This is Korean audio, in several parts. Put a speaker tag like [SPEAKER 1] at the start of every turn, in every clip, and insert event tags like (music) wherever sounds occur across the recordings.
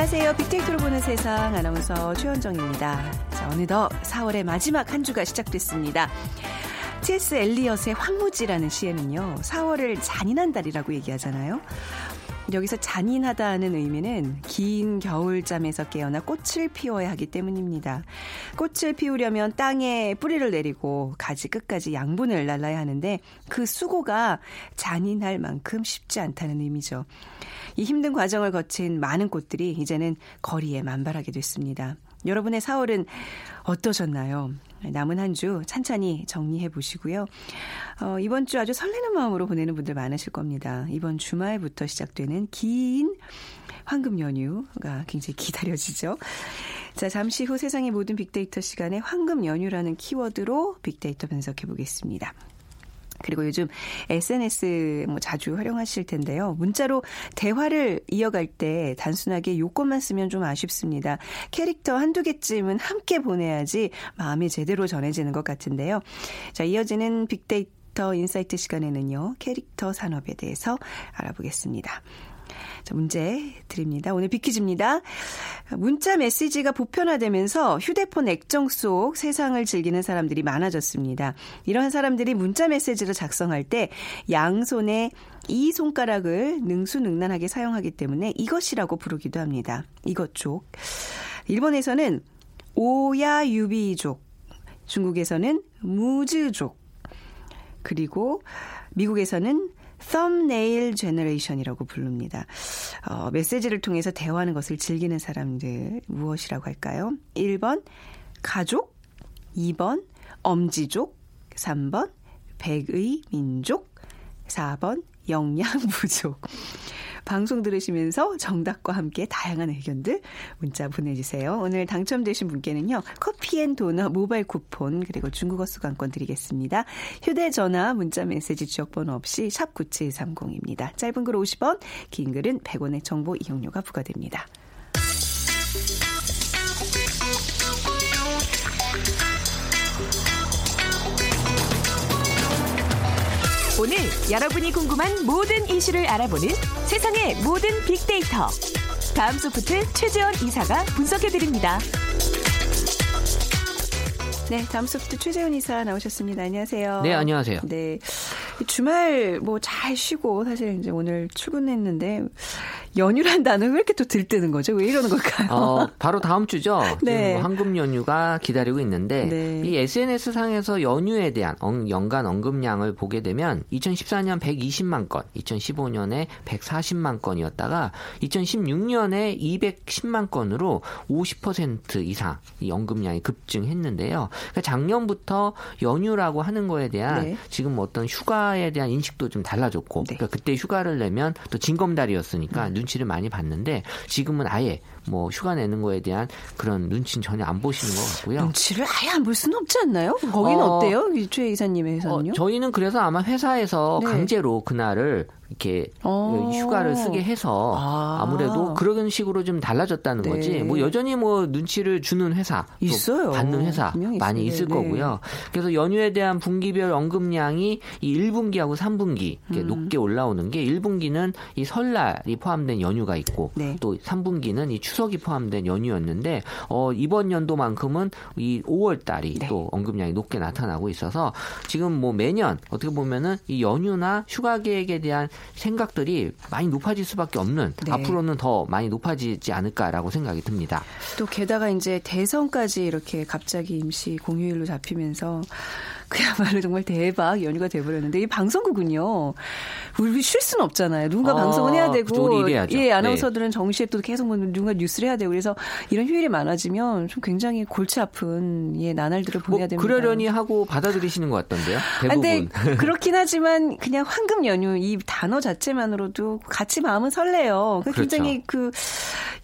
[SPEAKER 1] 안녕하세요. 빅데이터로 보는 세상 아나운서 최현정입니다. 자, 어느덧 4월의 마지막 한 주가 시작됐습니다. T.S. 엘리엇의 황무지라는 시에는요, 4월을 잔인한 달이라고 얘기하잖아요. 여기서 잔인하다는 의미는 긴 겨울잠에서 깨어나 꽃을 피워야 하기 때문입니다. 꽃을 피우려면 땅에 뿌리를 내리고 가지 끝까지 양분을 날라야 하는데 그 수고가 잔인할 만큼 쉽지 않다는 의미죠. 이 힘든 과정을 거친 많은 꽃들이 이제는 거리에 만발하게 됐습니다. 여러분의 4월은 어떠셨나요? 남은 한 주 찬찬히 정리해 보시고요. 어, 이번 주 아주 설레는 마음으로 보내는 분들 많으실 겁니다. 이번 주말부터 시작되는 긴 황금 연휴가 굉장히 기다려지죠. 자, 잠시 후 세상의 모든 빅데이터 시간에 황금 연휴라는 키워드로 빅데이터 분석해 보겠습니다. 그리고 요즘 SNS 뭐 자주 활용하실 텐데요. 문자로 대화를 이어갈 때 단순하게 용건만 쓰면 좀 아쉽습니다. 캐릭터 한두 개쯤은 함께 보내야지 마음이 제대로 전해지는 것 같은데요. 자, 이어지는 빅데이터 insight 시간에는요. 캐릭터 산업에 대해서 알아보겠습니다. 자, 문제 드립니다. 오늘 big 퀴즈입니다. 문자 메시지가 보편화되면서 휴대폰 액정 속 세상을 즐기는 사람들이 많아졌습니다. 이런 사람들이 문자 메시지를 작성할 때 양손에 이 손가락을 능수능란하게 사용하기 때문에 이것이라고 부르기도 합니다. 이것 족. 일본에서는 오야유비족, 중국에서는 拇指족, 그리고 미국에서는 thumbnail generation이라고 부릅니다. 어, 메시지를 통해서 대화하는 것을 즐기는 사람들 무엇이라고 할까요? 1번 가족, 2번 엄지족, 3번 백의 민족, 4번 영양부족. 방송 들으시면서 정답과 함께 다양한 의견들 문자 보내주세요. 오늘 당첨되신 분께는요. 커피앤도넛 모바일 쿠폰 그리고 중국어 수강권 드리겠습니다. 휴대전화 문자메시지 지역번호 없이 샵 9730입니다. 짧은 글 50원 긴 글은 100원의 정보 이용료가 부과됩니다.
[SPEAKER 2] 오늘 여러분이 궁금한 모든 이슈를 알아보는 세상의 모든 빅데이터. 다음 소프트 최재원 이사가 분석해드립니다.
[SPEAKER 1] 네, 다음 소프트 최재훈 이사 나오셨습니다. 안녕하세요.
[SPEAKER 3] 네, 안녕하세요.
[SPEAKER 1] 네. 주말 뭐 잘 쉬고 사실 이제 오늘 출근했는데 연휴란 단어 왜 이렇게 또 들뜨는 거죠? 왜 이러는 걸까요?
[SPEAKER 3] 어, 바로 다음 주죠. (laughs)
[SPEAKER 1] 네.
[SPEAKER 3] 뭐 황금 연휴가 기다리고 있는데
[SPEAKER 1] 네.
[SPEAKER 3] 이 SNS 상에서 연휴에 대한 연간 언급량을 보게 되면 2014년 120만 건, 2015년에 140만 건이었다가 2016년에 210만 건으로 50% 이상 이 언급량이 급증했는데요. 그러니까 작년부터 연휴라고 하는 거에 대한
[SPEAKER 1] 네.
[SPEAKER 3] 지금 어떤 휴가에 대한 인식도 좀 달라졌고
[SPEAKER 1] 네.
[SPEAKER 3] 그러니까 그때 휴가를 내면 또 징검다리였으니까 눈치를 많이 봤는데 지금은 아예 뭐 휴가 내는 거에 대한 그런 눈치는 전혀 안 보시는 것 같고요.
[SPEAKER 1] 눈치를 아예 안 볼 수는 없지 않나요? 거기는
[SPEAKER 3] 어,
[SPEAKER 1] 어, 때요 최 이사님의 회사는요?
[SPEAKER 3] 어, 저희는 그래서 아마 회사에서
[SPEAKER 1] 네.
[SPEAKER 3] 강제로 그날을 이렇게
[SPEAKER 1] 어.
[SPEAKER 3] 휴가를 쓰게 해서
[SPEAKER 1] 아.
[SPEAKER 3] 아. 무래도 그런 식으로 좀 달라졌다는
[SPEAKER 1] 네.
[SPEAKER 3] 거지. 뭐 여전히 뭐 눈치를 주는 회사, 또
[SPEAKER 1] 있어요.
[SPEAKER 3] 받는 회사 많이. 있을
[SPEAKER 1] 네.
[SPEAKER 3] 거고요. 그래서 연휴에 대한 분기별 언급량이 이 1분기하고 3분기
[SPEAKER 1] 음.
[SPEAKER 3] 이렇게 높게 올라오는 게 1분기는 이 설날이 포함된 연휴가 있고
[SPEAKER 1] 네.
[SPEAKER 3] 또 3분기는 이 추석이 포함된 연휴였는데 어 이번 연도만큼은 이 5월 달이
[SPEAKER 1] 네.
[SPEAKER 3] 또 언급량이 높게 나타나고 있어서 지금 뭐 매년 어떻게 보면은 이 연휴나 휴가 계획에 대한 생각들이 많이 높아질 수밖에 없는
[SPEAKER 1] 네.
[SPEAKER 3] 앞으로는 더 많이 높아지지 않을까라고 생각이 듭니다.
[SPEAKER 1] 또 게다가 이제 대선까지 이렇게 갑자기 임시 공휴일로 잡히면서 그야말로 정말 대박 연휴가 돼버렸는데 이 방송국은요. 우리 쉴 수는 없잖아요. 누군가
[SPEAKER 3] 어,
[SPEAKER 1] 방송은 해야 되고. 예 아나운서들은 정시에 또 계속 뭐 누군가 뉴스를 해야 되고 그래서 이런 휴일이 많아지면 좀 굉장히 골치 아픈 예 나날들을
[SPEAKER 3] 뭐
[SPEAKER 1] 보내야 됩니다.
[SPEAKER 3] 그러려니 하고 받아들이시는 것 같던데요.
[SPEAKER 1] 아,
[SPEAKER 3] 대부분.
[SPEAKER 1] 근데 (laughs) 그렇긴 하지만 그냥 황금 연휴 이 단어 자체만으로도 같이 마음은 설레요. 그
[SPEAKER 3] 그렇죠.
[SPEAKER 1] 굉장히 그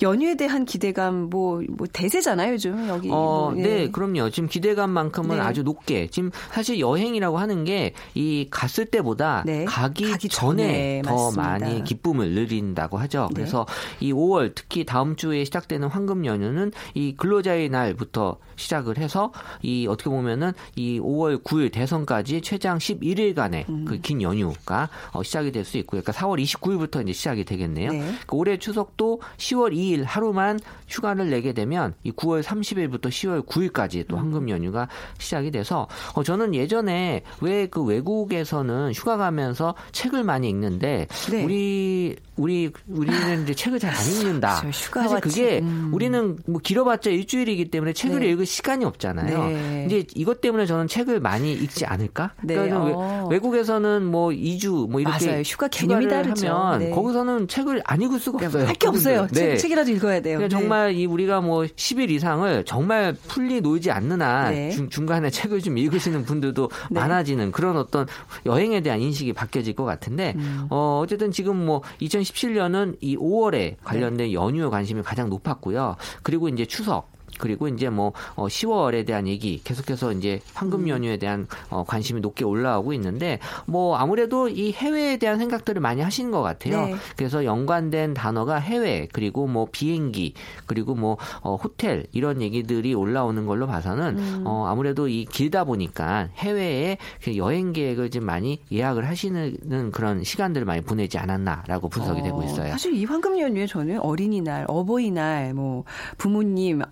[SPEAKER 1] 연휴에 대한 기대감 뭐, 뭐 대세잖아요 요즘 여기.
[SPEAKER 3] 어,
[SPEAKER 1] 뭐, 예.
[SPEAKER 3] 네, 그럼요. 지금 기대감만큼은
[SPEAKER 1] 네.
[SPEAKER 3] 아주 높게. 지금 사실 여행이라고 하는 게 이 갔을 때보다
[SPEAKER 1] 네,
[SPEAKER 3] 가기,
[SPEAKER 1] 가기
[SPEAKER 3] 전에,
[SPEAKER 1] 전에,
[SPEAKER 3] 더
[SPEAKER 1] 맞습니다.
[SPEAKER 3] 많이 기쁨을 누린다고 하죠.
[SPEAKER 1] 네.
[SPEAKER 3] 그래서 이 5월 특히 다음 주에 시작되는 황금 연휴는 이 근로자의 날부터 시작을 해서 이 어떻게 보면은 이 5월 9일 대선까지 최장 11일간의
[SPEAKER 1] 음.
[SPEAKER 3] 그긴 연휴가 어, 시작이 될 수 있고요. 그러니까 4월 29일부터 이제 시작이 되겠네요.
[SPEAKER 1] 네.
[SPEAKER 3] 그 올해 추석도 10월 2일 하루만 휴가를 내게 되면 이 9월 30일부터 10월 9일까지
[SPEAKER 1] 음.
[SPEAKER 3] 또 황금 연휴가 시작이 돼서 어, 저는 예전에 왜 그 외국에서는 휴가 가면서 책을 많이 읽는데
[SPEAKER 1] 네.
[SPEAKER 3] 우리 우리 우리는 이제 책을 잘 안 읽는다. (laughs)
[SPEAKER 1] 그렇죠.
[SPEAKER 3] 사실 그게
[SPEAKER 1] 책, 음.
[SPEAKER 3] 우리는 뭐 길어봤자 일주일이기 때문에 책을
[SPEAKER 1] 네.
[SPEAKER 3] 읽을 시간이 없잖아요.
[SPEAKER 1] 네.
[SPEAKER 3] 이제 이것 때문에 저는 책을 많이 읽지 않을까?
[SPEAKER 1] 네.
[SPEAKER 3] 그러니까
[SPEAKER 1] 어.
[SPEAKER 3] 외, 국에서는 뭐 2주 뭐 이렇게
[SPEAKER 1] 맞아요. 휴가 개념이.
[SPEAKER 3] 하면
[SPEAKER 1] 네.
[SPEAKER 3] 거기서는 책을 안 읽을 수가 없어요.
[SPEAKER 1] 할 게 없어요.
[SPEAKER 3] 그분들. 네.
[SPEAKER 1] 책, 책이라도 읽어야 돼요.
[SPEAKER 3] 그러니까
[SPEAKER 1] 네.
[SPEAKER 3] 정말 이 우리가 뭐 10일 이상을 정말 풀리 놀지 않는 한
[SPEAKER 1] 네.
[SPEAKER 3] 중, 중간에 책을 좀 읽으시는 분들도
[SPEAKER 1] 네.
[SPEAKER 3] 많아지는 그런 어떤 여행에 대한 인식이 바뀌어질 것 같은데
[SPEAKER 1] 음.
[SPEAKER 3] 어 어쨌든 지금 뭐 2017년은 이 5월에
[SPEAKER 1] 네.
[SPEAKER 3] 관련된 연휴 관심이 가장 높았고요. 그리고 이제 추석 그리고 이제 뭐 어, 10월에 대한 얘기 계속해서 이제
[SPEAKER 1] 음.
[SPEAKER 3] 황금 연휴에 대한 어, 관심이 높게 올라오고 있는데 뭐 아무래도 이 해외에 대한 생각들을 많이 하시는 것 같아요.
[SPEAKER 1] 네.
[SPEAKER 3] 그래서 연관된 단어가 해외 그리고 뭐 비행기 그리고 뭐 어, 호텔 이런 얘기들이 올라오는 걸로 봐서는
[SPEAKER 1] 음.
[SPEAKER 3] 어, 아무래도 이 길다 보니까 해외에 그 여행 계획을 좀 많이 예약을 하시는 그런 시간들을 많이 보내지 않았나라고 분석이 되고
[SPEAKER 1] 어,
[SPEAKER 3] 있어요.
[SPEAKER 1] 사실 이 황금 연휴에 저는 어린이날, 어버이날, 뭐 부모님,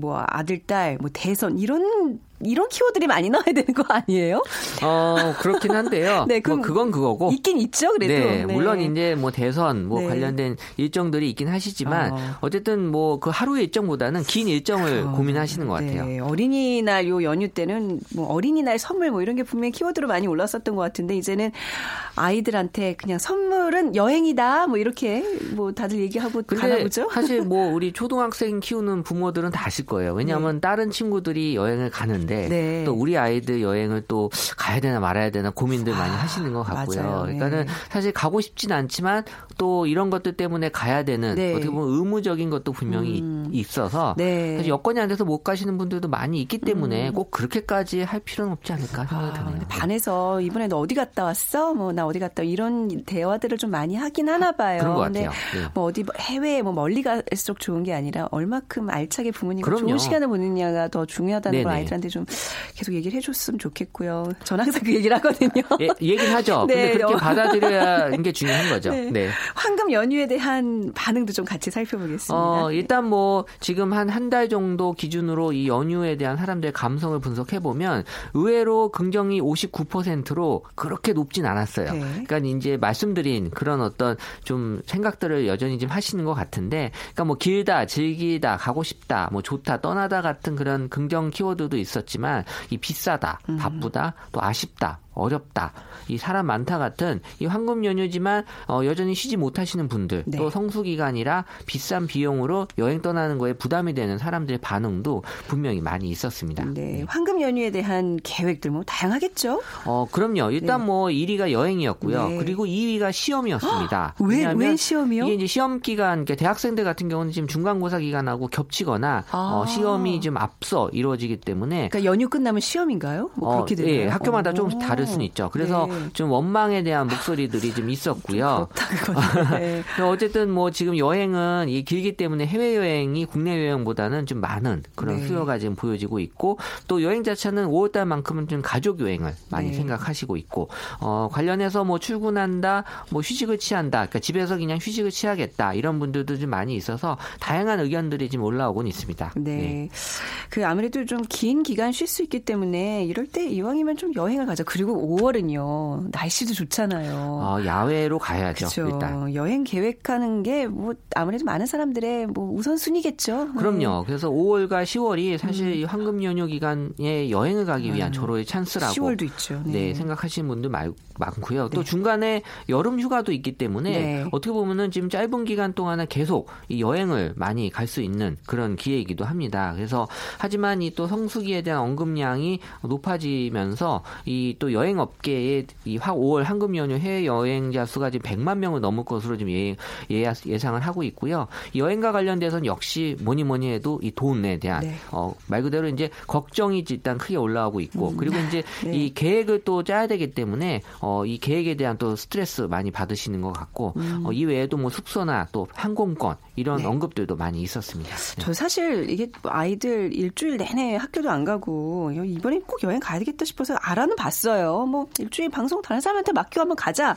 [SPEAKER 1] 뭐 아들, 딸, 뭐 대선 이런 이런 키워드들이 많이 나와야 되는 거 아니에요?
[SPEAKER 3] 어 그렇긴 한데요. (laughs)
[SPEAKER 1] 네,
[SPEAKER 3] 뭐
[SPEAKER 1] 그럼
[SPEAKER 3] 그건 그거고.
[SPEAKER 1] 있긴 있죠, 그래도.
[SPEAKER 3] 네, 물론 이제 뭐 대선 뭐
[SPEAKER 1] 네.
[SPEAKER 3] 관련된 일정들이 있긴 하시지만
[SPEAKER 1] 어.
[SPEAKER 3] 어. 쨌든 뭐 그 하루의 일정보다는 긴 일정을
[SPEAKER 1] 어,
[SPEAKER 3] 고민하시는 것 같아요.
[SPEAKER 1] 네, 어린이날 요 연휴 때는 뭐 어린이날 선물 뭐 이런 게 분명히 키워드로 많이 올랐었던 것 같은데 이제는 아이들한테 그냥 선물은 여행이다 뭐 이렇게 뭐 다들 얘기하고 가나 보죠.
[SPEAKER 3] 사실 뭐 우리 (laughs) 초등학생 키우는 부모들은 다 아실 거예요. 왜냐하면 다른 친구들이 여행을 가는데
[SPEAKER 1] 네.
[SPEAKER 3] 또 우리 아이들 여행을 또 가야 되나 말아야 되나 고민들 많이 하시는 것 같고요.
[SPEAKER 1] 맞아요. 네.
[SPEAKER 3] 그러니까는 사실 가고 싶진 않지만 또 이런 것들 때문에 가야 되는
[SPEAKER 1] 네.
[SPEAKER 3] 어떻게 보면 의무적인 것도 분명히
[SPEAKER 1] 음.
[SPEAKER 3] 있어서
[SPEAKER 1] 네.
[SPEAKER 3] 사실 여건이 안 돼서 못 가시는 분들도 많이 있기 때문에 꼭 그렇게까지 할 필요는 없지 않을까 생각이
[SPEAKER 1] 아,
[SPEAKER 3] 드네요.
[SPEAKER 1] 근데 반에서 이번에 너 어디 갔다 왔어? 뭐 나 어디 갔다 와. 이런 대화들을 좀 많이 하긴 하나 봐요.
[SPEAKER 3] 그런 것 같아요. 네.
[SPEAKER 1] 뭐 어디 뭐 해외에 뭐 멀리 갈수록 좋은 게 아니라 얼마큼 알차게 부모님과. 좋은 시간을 보내느냐가 더 중요하다는 걸
[SPEAKER 3] 네네.
[SPEAKER 1] 아이들한테 좀 계속 얘기를 해줬으면 좋겠고요. 저는 항상 그 얘기를 하거든요.
[SPEAKER 3] 예, 얘긴 하죠. (laughs)
[SPEAKER 1] 네,
[SPEAKER 3] 근데 그렇게
[SPEAKER 1] 어.
[SPEAKER 3] 받아들여야 하는 게 중요한 거죠.
[SPEAKER 1] 네.
[SPEAKER 3] 네.
[SPEAKER 1] 황금 연휴에 대한 반응도 좀 같이 살펴보겠습니다.
[SPEAKER 3] 어, 일단 뭐 지금 한 한 달 정도 기준으로 이 연휴에 대한 사람들의 감성을 분석해 보면 의외로 긍정이 59%로 그렇게 높진 않았어요.
[SPEAKER 1] 네.
[SPEAKER 3] 그러니까 이제 말씀드린 그런 어떤 좀 생각들을 여전히 좀 하시는 것 같은데, 그러니까 뭐 길다, 즐기다, 가고 싶다, 뭐 좋다, 떠나다 같은 그런 긍정 키워드도 있었 지만 이 비싸다,
[SPEAKER 1] 음.
[SPEAKER 3] 바쁘다, 또 아쉽다. 어렵다. 이 사람 많다 같은 이 황금 연휴지만 어, 여전히 쉬지 못하시는 분들
[SPEAKER 1] 네.
[SPEAKER 3] 또 성수 기간이라 비싼 비용으로 여행 떠나는 거에 부담이 되는 사람들의 반응도 분명히 많이 있었습니다.
[SPEAKER 1] 네, 황금 연휴에 대한 계획들 뭐 다양하겠죠.
[SPEAKER 3] 어, 그럼요. 일단
[SPEAKER 1] 네.
[SPEAKER 3] 뭐 1위가 여행이었고요.
[SPEAKER 1] 네.
[SPEAKER 3] 그리고 2위가 시험이었습니다.
[SPEAKER 1] 왜,
[SPEAKER 3] 왜냐하면
[SPEAKER 1] 왜 시험이요?
[SPEAKER 3] 이게 이제 시험 기간, 대학생들 같은 경우는 지금 중간고사 기간하고 겹치거나
[SPEAKER 1] 아.
[SPEAKER 3] 어, 시험이 좀 앞서 이루어지기 때문에
[SPEAKER 1] 그러니까 연휴 끝나면 시험인가요? 뭐 그렇게 되나요?
[SPEAKER 3] 예, 학교마다
[SPEAKER 1] 어.
[SPEAKER 3] 조금씩 다를 수는 있죠. 그래서
[SPEAKER 1] 네.
[SPEAKER 3] 좀 원망에 대한 목소리들이 좀 있었고요.
[SPEAKER 1] 그렇다 그거는. 네. (laughs)
[SPEAKER 3] 어쨌든 뭐 지금 여행은 이 길기 때문에 해외 여행이 국내 여행보다는 좀 많은 그런
[SPEAKER 1] 네.
[SPEAKER 3] 수요가 지금 보여지고 있고 또 여행 자체는 5월 달만큼은 좀 가족 여행을 많이
[SPEAKER 1] 네.
[SPEAKER 3] 생각하시고 있고 어 관련해서 뭐 출근한다, 뭐 휴식을 취한다, 그러니까 집에서 그냥 휴식을 취하겠다 이런 분들도 좀 많이 있어서 다양한 의견들이 지금 올라오곤 있습니다.
[SPEAKER 1] 네. 그 아무래도 좀 긴 기간 쉴 수 있기 때문에 이럴 때 이왕이면 좀 여행을 가자. 그리고 그리고 5월은요 날씨도 좋잖아요.
[SPEAKER 3] 어, 야외로 가야죠.
[SPEAKER 1] 그렇죠.
[SPEAKER 3] 일단.
[SPEAKER 1] 여행 계획하는 게 뭐 아무래도 많은 사람들의 뭐 우선 순위겠죠.
[SPEAKER 3] 그럼요. 그래서 5월과 10월이 사실
[SPEAKER 1] 음.
[SPEAKER 3] 이 황금 연휴 기간에 여행을 가기 위한 절호의 찬스라고
[SPEAKER 1] 10월도 있죠.
[SPEAKER 3] 네. 생각하시는 분들 말, 많고요. 또
[SPEAKER 1] 네.
[SPEAKER 3] 중간에 여름 휴가도 있기 때문에
[SPEAKER 1] 네.
[SPEAKER 3] 어떻게 보면은 지금 짧은 기간 동안에 계속 이 여행을 많이 갈 수 있는 그런 기회이기도 합니다. 그래서 하지만 이 또 성수기에 대한 언급량이 높아지면서 이또 여행 업계의 이 5월 황금 연휴 해외 여행자 수가 지금 100만 명을 넘을 것으로 지금 예, 예, 예상을 하고 있고요. 이 여행과 관련돼서는 역시 뭐니 뭐니 해도 이 돈에 대한
[SPEAKER 1] 네.
[SPEAKER 3] 어, 말 그대로 이제 걱정이 일단 크게 올라오고 있고 그리고 이제
[SPEAKER 1] 네.
[SPEAKER 3] 이 계획을 또 짜야 되기 때문에 어, 이 계획에 대한 또 스트레스 많이 받으시는 것 같고 어, 이 외에도 뭐 숙소나 또 항공권 이런
[SPEAKER 1] 네.
[SPEAKER 3] 언급들도 많이 있었습니다. 네.
[SPEAKER 1] 저 사실 이게 뭐 아이들 일주일 내내 학교도 안 가고 이번에 꼭 여행 가야 되겠다 싶어서 알아는 봤어요. 뭐 일주일 방송 다른 사람한테 맡기고 한번 가자.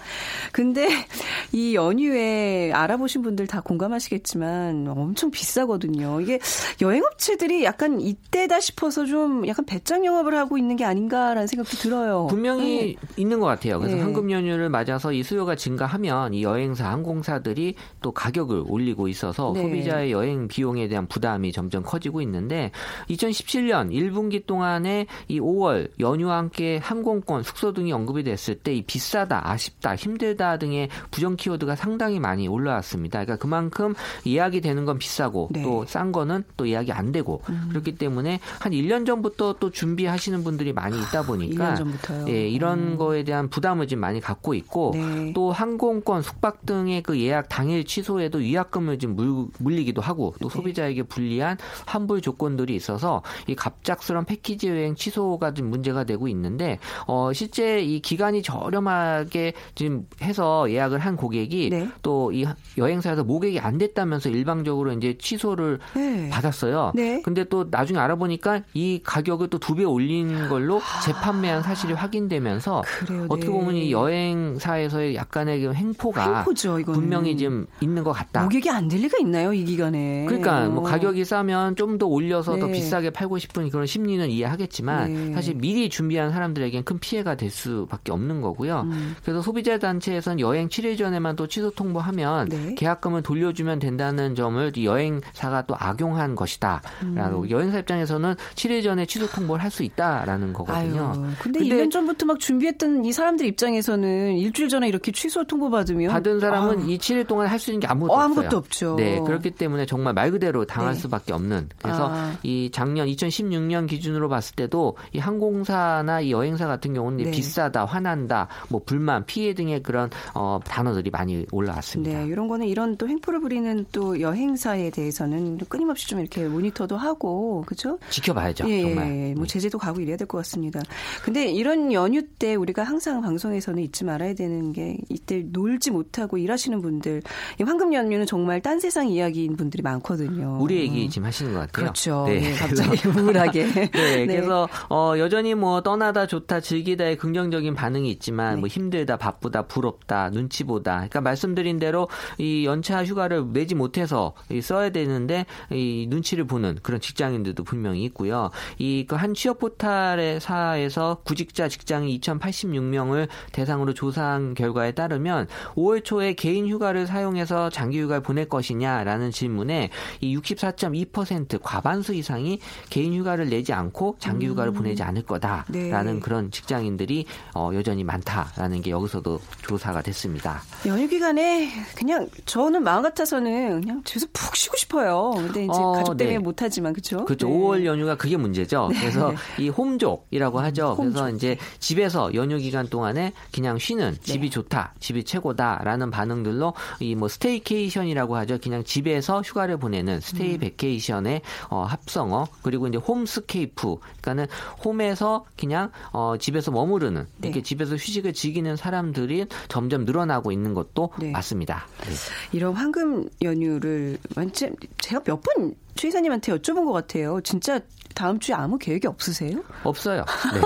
[SPEAKER 1] 근데 (laughs) 이 연휴에 알아보신 분들 다 공감하시겠지만 엄청 비싸거든요. 이게 여행업체들이 약간 이때다 싶어서 좀 약간 배짱 영업을 하고 있는 게 아닌가라는 생각도 들어요.
[SPEAKER 3] 분명히 있는 것 같아요. 그래서
[SPEAKER 1] 네.
[SPEAKER 3] 황금 연휴를 맞아서 이 수요가 증가하면 이 여행사, 항공사들이 또 가격을 올리고 있어서
[SPEAKER 1] 네.
[SPEAKER 3] 소비자의 여행 비용에 대한 부담이 점점 커지고 있는데 2017년 1분기 동안에 이 5월 연휴와 함께 항공권, 숙소 등이 언급이 됐을 때 이 비싸다, 아쉽다, 힘들다 등의 부정 키워드가 상당히 많이 올라왔습니다. 그러니까 그만큼 예약이 되는 건 비싸고
[SPEAKER 1] 네. 음.
[SPEAKER 3] 또싼 거는 또 예약이 안 되고 그렇기 때문에 한 1년 전부터 또 준비하시는 분들이 많이 있다 보니까
[SPEAKER 1] 1년 전부터요.
[SPEAKER 3] 예, 이런 거에 대한 부담을 지금 많이 갖고 있고
[SPEAKER 1] 네.
[SPEAKER 3] 또 항공권, 숙박 등의 그 예약 당일 취소에도 위약금을 지금 물, 물리기도 하고 또
[SPEAKER 1] 네.
[SPEAKER 3] 소비자에게 불리한 환불 조건들이 있어서 이 갑작스런 패키지 여행 취소가 좀 문제가 되고 있는데 어 실제 이 기간이 저렴하게 지금 해서 예약을 한 고객이
[SPEAKER 1] 네.
[SPEAKER 3] 또이 여행사에서 모객이 안 됐다면서 일방적으로 이제 취소를
[SPEAKER 1] 네.
[SPEAKER 3] 받았어요.
[SPEAKER 1] 네.
[SPEAKER 3] 근데 또 나중에 알아보니까 이 가격을 또 두 배 올린 걸로 재판매한 사실이 확인되면서
[SPEAKER 1] 아. 그래요,
[SPEAKER 3] 어떻게
[SPEAKER 1] 네.
[SPEAKER 3] 보면 이 여행사에서의 약간의 그 횡포가
[SPEAKER 1] 횡포죠.
[SPEAKER 3] 분명히 좀 있는 것 같다.
[SPEAKER 1] 모객이 안 될 리가 있나요 이 기간에?
[SPEAKER 3] 그러니까 뭐
[SPEAKER 1] 어.
[SPEAKER 3] 가격이 싸면 좀 더 올려서 더
[SPEAKER 1] 네.
[SPEAKER 3] 비싸게 팔고 싶은 그런 심리는 이해하겠지만
[SPEAKER 1] 네.
[SPEAKER 3] 사실 미리 준비한 사람들에겐 큰 피해 가 될 수밖에 없는 거고요.
[SPEAKER 1] 음.
[SPEAKER 3] 그래서 소비자 단체에서는 여행 7일 전에만 또 취소 통보하면
[SPEAKER 1] 네.
[SPEAKER 3] 계약금을 돌려주면 된다는 점을 이 여행사가 또 악용한 것이다라고
[SPEAKER 1] 음.
[SPEAKER 3] 여행사 입장에서는 7일 전에 취소 통보를 할 수 있다라는 거거든요.
[SPEAKER 1] 아유, 근데,
[SPEAKER 3] 근데
[SPEAKER 1] 1년 전부터 막 준비했던 이 사람들 입장에서는 일주일 전에 이렇게 취소 통보 받으면
[SPEAKER 3] 받은 사람은
[SPEAKER 1] 아유,
[SPEAKER 3] 이 7일 동안 할 수 있는 게 아무것도
[SPEAKER 1] 어. 아무것도 없죠.
[SPEAKER 3] 네, 그렇기 때문에 정말 말 그대로 당할
[SPEAKER 1] 네.
[SPEAKER 3] 수밖에 없는. 그래서
[SPEAKER 1] 아.
[SPEAKER 3] 이 작년 2016년 기준으로 봤을 때도 이 항공사나 이 여행사 같은 경우는 이제
[SPEAKER 1] 네.
[SPEAKER 3] 비싸다, 화난다, 뭐 불만, 피해 등의 그런 어, 단어들이 많이 올라왔습니다.
[SPEAKER 1] 네, 이런 거는 이런 또 횡포를 부리는 또 여행사에 대해서는 끊임없이 좀 이렇게 모니터도 하고 그죠?
[SPEAKER 3] 지켜봐야죠,
[SPEAKER 1] 예,
[SPEAKER 3] 정말.
[SPEAKER 1] 예, 뭐
[SPEAKER 3] 네.
[SPEAKER 1] 제재도 가고 이래야 될 것 같습니다. 근데 이런 연휴 때 우리가 항상 방송에서는 잊지 말아야 되는 게 이때 놀지 못하고 일하시는 분들, 이 황금 연휴는 정말 딴 세상 이야기인 분들이 많거든요.
[SPEAKER 3] 우리 얘기 지금 하시는 것 같아요.
[SPEAKER 1] 그렇죠.
[SPEAKER 3] 네.
[SPEAKER 1] 네, 갑자기 우울하게. (laughs) (laughs)
[SPEAKER 3] 네, 그래서 어, 여전히 뭐 떠나다 좋다 즐기다 의 긍정적인 반응이 있지만
[SPEAKER 1] 네.
[SPEAKER 3] 뭐 힘들다 바쁘다 부럽다 눈치 보다 그러니까 말씀드린 대로 이 연차 휴가를 내지 못해서 이 써야 되는데 이 눈치를 보는 그런 직장인들도 분명히 있고요. 이그한 취업 포털의 사에서 구직자 직장인 2,086명을 대상으로 조사한 결과에 따르면 5월 초에 개인 휴가를 사용해서 장기 휴가를 보낼 것이냐라는 질문에 이 64.2% 과반수 이상이 개인 휴가를 내지 않고 장기 휴가를 보내지 않을 거다라는
[SPEAKER 1] 네.
[SPEAKER 3] 그런 직장 인들이 어, 여전히 많다라는 게 여기서도 조사가 됐습니다.
[SPEAKER 1] 연휴 기간에 그냥 저는 마음 같아서는 그냥 집에서 푹 쉬고 싶어요. 근데 이제
[SPEAKER 3] 어,
[SPEAKER 1] 가족 때문에
[SPEAKER 3] 네.
[SPEAKER 1] 못하지만 그렇죠.
[SPEAKER 3] 그렇죠. 5월 연휴가 그게 문제죠. 그래서 이 홈족이라고 하죠. 그래서 이제 집에서 연휴 기간 동안에 그냥 쉬는 집이 좋다, 집이 최고다라는 반응들로 이 뭐 staycation이라고 하죠. 그냥 집에서 휴가를 보내는 stay vacation의 어, 합성어 그리고 이제 homescape, 그러니까는 home에서 그냥 어, 집에서 머무르는
[SPEAKER 1] 네.
[SPEAKER 3] 이렇게 집에서 휴식을 즐기는 사람들이 점점 늘어나고 있는 것도
[SPEAKER 1] 네.
[SPEAKER 3] 맞습니다. 네.
[SPEAKER 1] 이런 황금 연휴를 완전 제가 몇 번 최 이사님한테 여쭤본 것 같아요. 진짜 다음 주에 아무 계획이 없으세요?
[SPEAKER 3] 없어요. 네.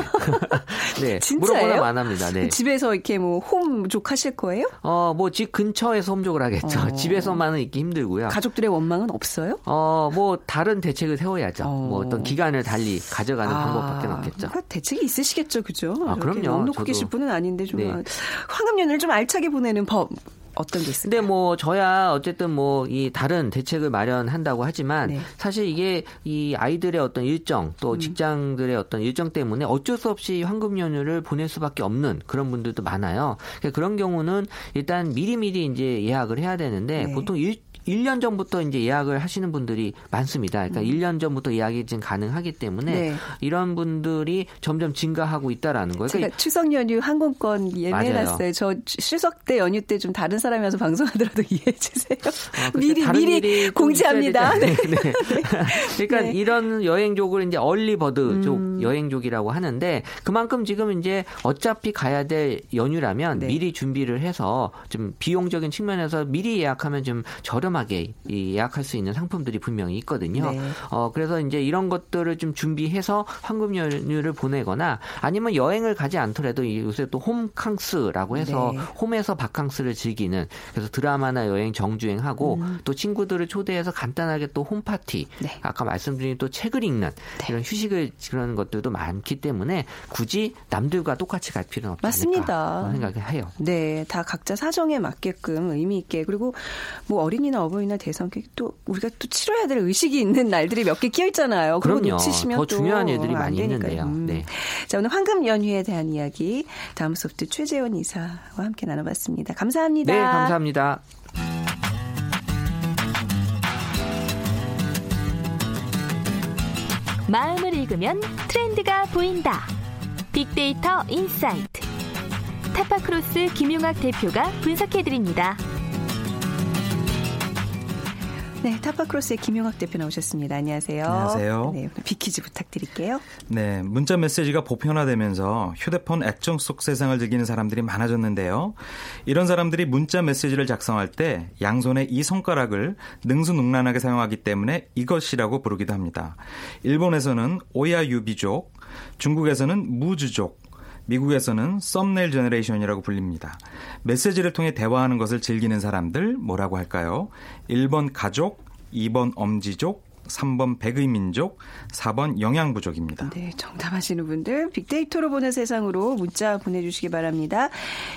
[SPEAKER 3] (laughs) 네.
[SPEAKER 1] 진짜예요?
[SPEAKER 3] 안 합니다. 네.
[SPEAKER 1] 집에서 이렇게 뭐 홈족 하실 거예요?
[SPEAKER 3] 어, 뭐 집 근처에서 홈족을 하겠죠.
[SPEAKER 1] 어.
[SPEAKER 3] 집에서만은 있기 힘들고요.
[SPEAKER 1] 가족들의 원망은 없어요?
[SPEAKER 3] 어, 뭐 다른 대책을 세워야죠.
[SPEAKER 1] 어.
[SPEAKER 3] 뭐 어떤 기간을 달리 가져가는 방법밖에 없겠죠.
[SPEAKER 1] 뭔가 대책이 있으시겠죠, 그죠?
[SPEAKER 3] 아, 그럼요.
[SPEAKER 1] 넉넉히. 계실 분은 아닌데 좀
[SPEAKER 3] 네.
[SPEAKER 1] 황금연을 좀 알차게 보내는 법 어떤 게 있을까요?
[SPEAKER 3] 근데 뭐 저야 어쨌든 뭐 이 다른 대책을 마련한다고 하지만
[SPEAKER 1] 네.
[SPEAKER 3] 사실 이게 이 아이들의 어떤 일정 또
[SPEAKER 1] 음.
[SPEAKER 3] 직장들의 어떤 일정 때문에 어쩔 수 없이 황금 연휴를 보낼 수밖에 없는 그런 분들도 많아요. 그러니까 그런 경우는 일단 미리미리 이제 예약을 해야 되는데
[SPEAKER 1] 네.
[SPEAKER 3] 보통 일 1년 전부터 이제 예약을 하시는 분들이 많습니다. 그러니까 1년 전부터 예약이 지금 가능하기 때문에
[SPEAKER 1] 음. 네.
[SPEAKER 3] 이런 분들이 점점 증가하고 있다라는 거예요.
[SPEAKER 1] 제가
[SPEAKER 3] 그러니까
[SPEAKER 1] 추석 연휴 항공권
[SPEAKER 3] 예매해놨어요.
[SPEAKER 1] 저 추석 때 연휴 때 좀 다른 사람이 와서 방송하더라도 (laughs) 이해해 주세요.
[SPEAKER 3] 어, 글쎄,
[SPEAKER 1] 미리 미리 공지합니다. 네.
[SPEAKER 3] 되지 않- (laughs) 네. 그러니까
[SPEAKER 1] 네. 음.
[SPEAKER 3] 이런 여행족을 이제 얼리버드족 여행족이라고 하는데 그만큼 지금 이제 어차피 가야 될 연휴라면
[SPEAKER 1] 네.
[SPEAKER 3] 미리 준비를 해서 좀 비용적인 측면에서 미리 예약하면 좀 저렴 하게 이 예약할 수 있는 상품들이 분명히 있거든요.
[SPEAKER 1] 네.
[SPEAKER 3] 어 그래서 이제 이런 것들을 좀 준비해서 황금 연휴를 보내거나 아니면 여행을 가지 않더라도 이 요새 또 홈캉스라고 해서
[SPEAKER 1] 네.
[SPEAKER 3] 홈에서 바캉스를 즐기는 그래서 드라마나 여행 정주행하고
[SPEAKER 1] 음.
[SPEAKER 3] 또 친구들을 초대해서 간단하게 또 홈파티
[SPEAKER 1] 네.
[SPEAKER 3] 아까 말씀드린 또 책을 읽는 이런 휴식을 그런 것들도 많기 때문에 굳이 남들과 똑같이 갈 필요는 없지
[SPEAKER 1] 맞습니다.
[SPEAKER 3] 않을까 생각을 해요.
[SPEAKER 1] 네, 다 각자 사정에 맞게끔 의미 있게 그리고 뭐 어린이나 어버이날 대성격 또 우리가 또 치러야 될 의식이 있는 날들이 몇 개 끼어 있잖아요. 그거
[SPEAKER 3] 그럼요.
[SPEAKER 1] 놓치시면 더또
[SPEAKER 3] 중요한 일들이
[SPEAKER 1] 안
[SPEAKER 3] 많이
[SPEAKER 1] 되니까요.
[SPEAKER 3] 있는데요.
[SPEAKER 1] 음.
[SPEAKER 3] 네.
[SPEAKER 1] 자, 오늘 황금 연휴에 대한 이야기 다음 소프트 최재원 이사와 함께 나눠봤습니다. 감사합니다.
[SPEAKER 3] 네, 감사합니다.
[SPEAKER 4] 마음을 읽으면 트렌드가 보인다. 빅데이터 insight. 타파크로스 김용학 대표가 분석해드립니다.
[SPEAKER 1] 네, 타파크로스의 김용학 대표 나오셨습니다. 안녕하세요.
[SPEAKER 5] 안녕하세요.
[SPEAKER 1] 네, big 퀴즈 부탁드릴게요.
[SPEAKER 5] 네, 문자 메시지가 보편화되면서 휴대폰 액정 속 세상을 즐기는 사람들이 많아졌는데요. 이런 사람들이 문자 메시지를 작성할 때 양손의 이 손가락을 능수능란하게 사용하기 때문에 이것이라고 부르기도 합니다. 일본에서는 오야유비족, 중국에서는 무즈족, 미국에서는 thumbnail generation이라고 불립니다. 메시지를 통해 대화하는 것을 즐기는 사람들 뭐라고 할까요? 1번 가족, 2번 엄지족, 3번 백의민족, 4번 영양부족입니다.
[SPEAKER 1] 네, 정답하시는 분들 빅데이터로 보는 세상으로 문자 보내주시기 바랍니다.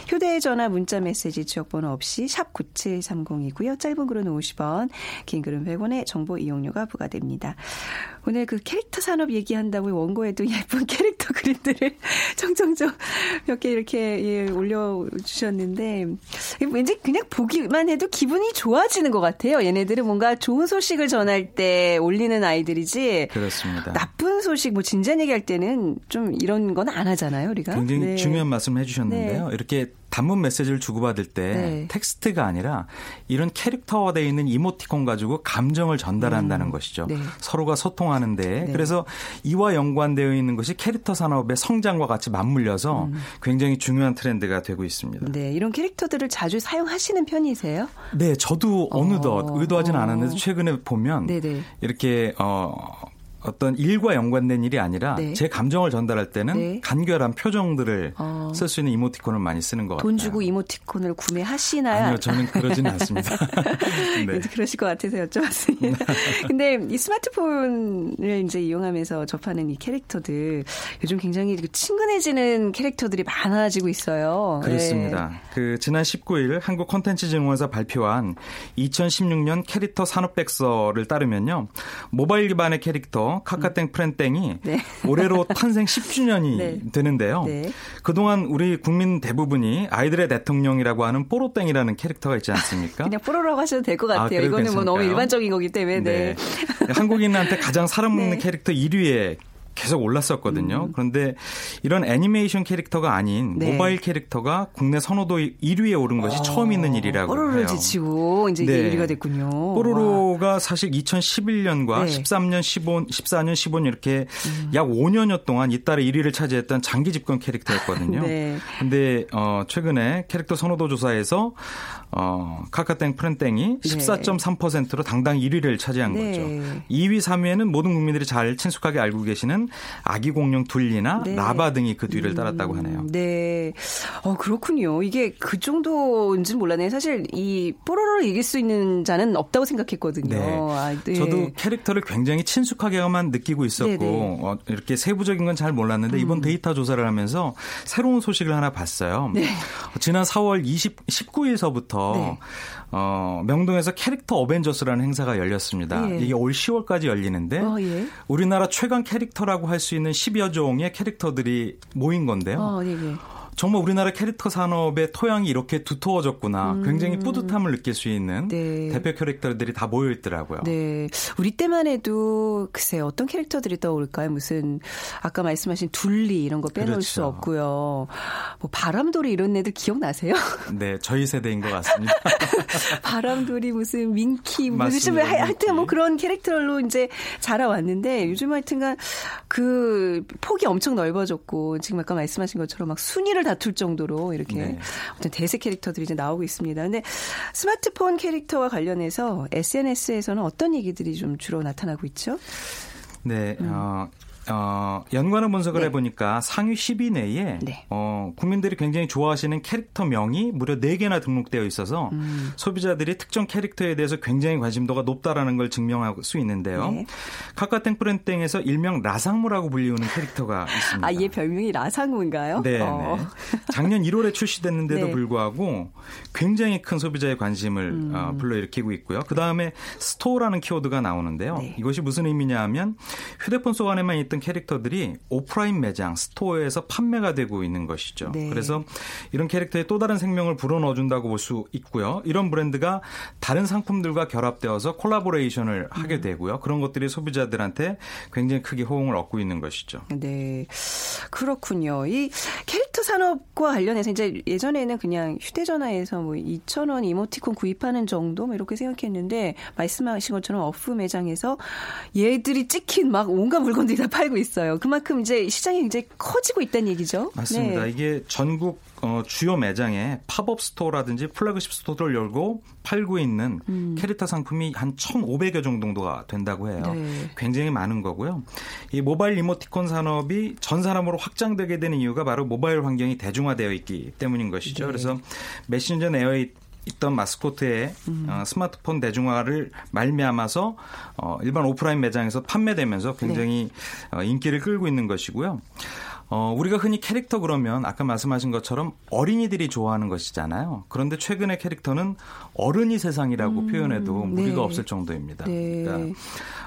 [SPEAKER 1] 휴대전화 문자 메시지 지역번호 없이 샵 9730이고요. 짧은 글은 50원, 긴 글은 100원의 정보 이용료가 부과됩니다. 오늘 그 캐릭터 산업 얘기한다고 원고에도 예쁜 캐릭터 (laughs) 그림들을 정정정 몇개 이렇게 예, 올려주셨는데 왠지 그냥 보기만 해도 기분이 좋아지는 것 같아요. 얘네들은 뭔가 좋은 소식을 전할 때 올리는 아이들이지
[SPEAKER 5] 그렇습니다.
[SPEAKER 1] 나쁜 소식 뭐 진지한 얘기할 때는 좀 이런 건 안 하잖아요, 우리가.
[SPEAKER 5] 굉장히
[SPEAKER 1] 네.
[SPEAKER 5] 중요한 말씀을 해주셨는데요. 이렇게 단문 메시지를 주고받을 때
[SPEAKER 1] 네.
[SPEAKER 5] 텍스트가 아니라 이런 캐릭터화되어 있는 이모티콘 가지고 감정을 전달한다는 것이죠.
[SPEAKER 1] 네.
[SPEAKER 5] 서로가 소통하는데
[SPEAKER 1] 네.
[SPEAKER 5] 그래서 이와 연관되어 있는 것이 캐릭터 산업의 성장과 같이 맞물려서 굉장히 중요한 트렌드가 되고 있습니다.
[SPEAKER 1] 음. 네, 이런 캐릭터들을 자주 사용하시는 편이세요?
[SPEAKER 5] 네, 저도 어느덧
[SPEAKER 1] 어.
[SPEAKER 5] 의도하진
[SPEAKER 1] 어.
[SPEAKER 5] 않았는데 최근에 보면
[SPEAKER 1] 네네.
[SPEAKER 5] 이렇게 어 어떤 일과 연관된 일이 아니라
[SPEAKER 1] 네.
[SPEAKER 5] 제 감정을 전달할 때는
[SPEAKER 1] 네.
[SPEAKER 5] 간결한 표정들을
[SPEAKER 1] 어.
[SPEAKER 5] 쓸수 있는 이모티콘을 많이 쓰는 것 같아요.
[SPEAKER 1] 돈 주고 이모티콘을 구매하시나요?
[SPEAKER 5] 아니요, 저는 그러지는 않습니다. (laughs) 네.
[SPEAKER 1] 그러실 것 같아서 여쭤봤습니다. (laughs) 근데 이 스마트폰을 이제 이용하면서 접하는 이 캐릭터들 요즘 굉장히 그 친근해지는 캐릭터들이 많아지고 있어요.
[SPEAKER 5] 그렇습니다.
[SPEAKER 1] 네.
[SPEAKER 5] 그 지난 19일 한국 콘텐츠진흥원에서 발표한 2016년 캐릭터 산업백서를 따르면요. 모바일 기반의 캐릭터 카카땡 프렌땡이
[SPEAKER 1] 네. (laughs)
[SPEAKER 5] 올해로 탄생 10주년이
[SPEAKER 1] 네.
[SPEAKER 5] 되는데요.
[SPEAKER 1] 네.
[SPEAKER 5] 그동안 우리 국민 대부분이 아이들의 대통령이라고 하는 뽀로땡이라는 캐릭터가 있지 않습니까? (laughs)
[SPEAKER 1] 그냥 프로라고 하셔도 될것
[SPEAKER 5] 아,
[SPEAKER 1] 같아요.
[SPEAKER 5] 그래도
[SPEAKER 1] 이거는 뭐 너무? 일반적인 거기 때문에. 네.
[SPEAKER 5] 한국인한테 가장 사랑먹는 (laughs)
[SPEAKER 1] 네.
[SPEAKER 5] 캐릭터 1위에 계속 올랐었거든요.
[SPEAKER 1] 음.
[SPEAKER 5] 그런데 이런 애니메이션 캐릭터가 아닌
[SPEAKER 1] 네.
[SPEAKER 5] 모바일 캐릭터가 국내 선호도 1위에 오른 것이 처음 있는 일이라고 해요.
[SPEAKER 1] 뽀로로 지치고 이제
[SPEAKER 5] 네.
[SPEAKER 1] 이게 1위가 됐군요.
[SPEAKER 5] 뽀로로가 사실 2011년과
[SPEAKER 1] 네. 음.
[SPEAKER 5] 13년, 15, 14년, 15년 이렇게 약 5년여 동안 잇따라 1위를 차지했던 장기 집권 캐릭터였거든요. (laughs)
[SPEAKER 1] 네.
[SPEAKER 5] 근데 어 최근에 캐릭터 선호도 조사에서 어 카카땡 프렌땡이 14.3%로 당당 1위를 차지한
[SPEAKER 1] 네.
[SPEAKER 5] 거죠. 2위, 3위에는 모든 국민들이 잘 친숙하게 알고 계시는 아기 공룡 둘리나
[SPEAKER 1] 네.
[SPEAKER 5] 라바 등이 그 뒤를 따랐다고 하네요.
[SPEAKER 1] 네. 어, 그렇군요. 이게 그 정도인지 몰랐네요. 사실 이 뽀로로를 이길 수 있는 자는 없다고 생각했거든요.
[SPEAKER 5] 네.
[SPEAKER 1] 아, 네.
[SPEAKER 5] 저도 캐릭터를 굉장히 친숙하게만 느끼고 있었고.
[SPEAKER 1] 음.
[SPEAKER 5] 어, 이렇게 세부적인 건 잘 몰랐는데 이번 데이터 조사를 하면서 새로운 소식을 하나 봤어요.
[SPEAKER 1] 네.
[SPEAKER 5] 어, 지난 4월 20, 19일서부터
[SPEAKER 1] 네.
[SPEAKER 5] 어, 명동에서 캐릭터 어벤져스라는 행사가 열렸습니다.
[SPEAKER 1] 예.
[SPEAKER 5] 이게 올 10월까지 열리는데
[SPEAKER 1] 어, 예.
[SPEAKER 5] 우리나라 최강 캐릭터라고 할 수 있는 10여 종의 캐릭터들이 모인 건데요.
[SPEAKER 1] 어, 네, 네.
[SPEAKER 5] 정말 우리나라 캐릭터 산업의 토양이 이렇게 두터워졌구나. 굉장히 뿌듯함을 느낄 수 있는
[SPEAKER 1] 음. 네.
[SPEAKER 5] 대표 캐릭터들이 다 모여 있더라고요.
[SPEAKER 1] 네. 우리 때만 해도 글쎄 어떤 캐릭터들이 떠오를까요? 무슨 아까 말씀하신 둘리 이런 거 빼놓을 수
[SPEAKER 5] 그렇죠.
[SPEAKER 1] 없고요. 뭐 바람돌이 이런 애들 기억나세요? (laughs)
[SPEAKER 5] 네, 저희 세대인 것 같습니다. (laughs)
[SPEAKER 1] 바람돌이 무슨 민키 뭐
[SPEAKER 5] 맞습니다,
[SPEAKER 1] 하- 하여튼 뭐. 그런 캐릭터로 이제 자라왔는데 요즘 하여튼간 그 폭이 엄청 넓어졌고 지금 아까 말씀하신 것처럼 막 순위를 다툴 정도로 이렇게
[SPEAKER 5] 네.
[SPEAKER 1] 어떤 대세 캐릭터들이 이제 나오고 있습니다. 근데 스마트폰 캐릭터와 관련해서 SNS에서는 어떤 얘기들이 좀 주로 나타나고 있죠?
[SPEAKER 5] 네, 어, 어, 연관을 분석을
[SPEAKER 1] 네.
[SPEAKER 5] 해보니까 상위 10위 내에
[SPEAKER 1] 네.
[SPEAKER 5] 어, 국민들이 굉장히 좋아하시는 캐릭터명이 무려 4개나 등록되어 있어서
[SPEAKER 1] 음.
[SPEAKER 5] 소비자들이 특정 캐릭터에 대해서 굉장히 관심도가 높다라는 걸 증명할 수 있는데요.
[SPEAKER 1] 네.
[SPEAKER 5] 카카땡 프렌땡에서 일명 라상무라고 불리우는 캐릭터가 (laughs) 있습니다.
[SPEAKER 1] 아, 얘 별명이 라상우인가요?
[SPEAKER 5] 네,
[SPEAKER 1] 어.
[SPEAKER 5] 네. 작년 1월에 출시됐는데도 (laughs)
[SPEAKER 1] 네.
[SPEAKER 5] 불구하고 굉장히 큰 소비자의 관심을
[SPEAKER 1] 음.
[SPEAKER 5] 어, 불러일으키고 있고요. 그 다음에 스토어라는 키워드가 나오는데요.
[SPEAKER 1] 네.
[SPEAKER 5] 이것이 무슨 의미냐 하면 휴대폰 속 안에만 있던 캐릭터들이 오프라인 매장, 스토어에서 판매가 되고 있는 것이죠.
[SPEAKER 1] 네.
[SPEAKER 5] 그래서 이런 캐릭터에 또 다른 생명을 불어넣어 준다고 볼 수 있고요. 이런 브랜드가 다른 상품들과 결합되어서 콜라보레이션을 하게
[SPEAKER 1] 음.
[SPEAKER 5] 되고요. 그런 것들이 소비자들한테 굉장히 크게 호응을 얻고 있는 것이죠.
[SPEAKER 1] 네. 그렇군요. 이 캐릭터 산업과 관련해서 이제 예전에는 그냥 휴대전화에서 뭐 2,000원 이모티콘 구입하는 정도 뭐 이렇게 생각했는데 말씀하신 것처럼 오프 매장에서 얘들이 찍힌 막 온갖 물건들이 다 팔고 있어요. 그만큼 이제 시장이 굉장히 커지고 있다는 얘기죠.
[SPEAKER 5] 맞습니다.
[SPEAKER 1] 네.
[SPEAKER 5] 이게 전국 어, 주요 매장에 팝업 스토어라든지 플래그십 스토어를 열고 팔고 있는 캐릭터 상품이 한 1,500여 정도가 된다고 해요.
[SPEAKER 1] 네.
[SPEAKER 5] 굉장히 많은 거고요. 이 모바일 이모티콘 산업이 전 산업으로 확장되게 되는 이유가 바로 모바일 환경이 대중화되어 있기 때문인 것이죠.
[SPEAKER 1] 네.
[SPEAKER 5] 그래서 메신저 내에 있던 마스코트의 어, 스마트폰 대중화를 말미암아서 어, 일반 오프라인 매장에서 판매되면서 굉장히 어, 인기를 끌고 있는 것이고요. 어, 우리가 흔히 캐릭터 그러면 아까 말씀하신 것처럼 어린이들이 좋아하는 것이잖아요. 그런데 최근의 캐릭터는 어른이 세상이라고 표현해도 무리가
[SPEAKER 1] 네.
[SPEAKER 5] 없을 정도입니다.
[SPEAKER 1] 네.
[SPEAKER 5] 그러니까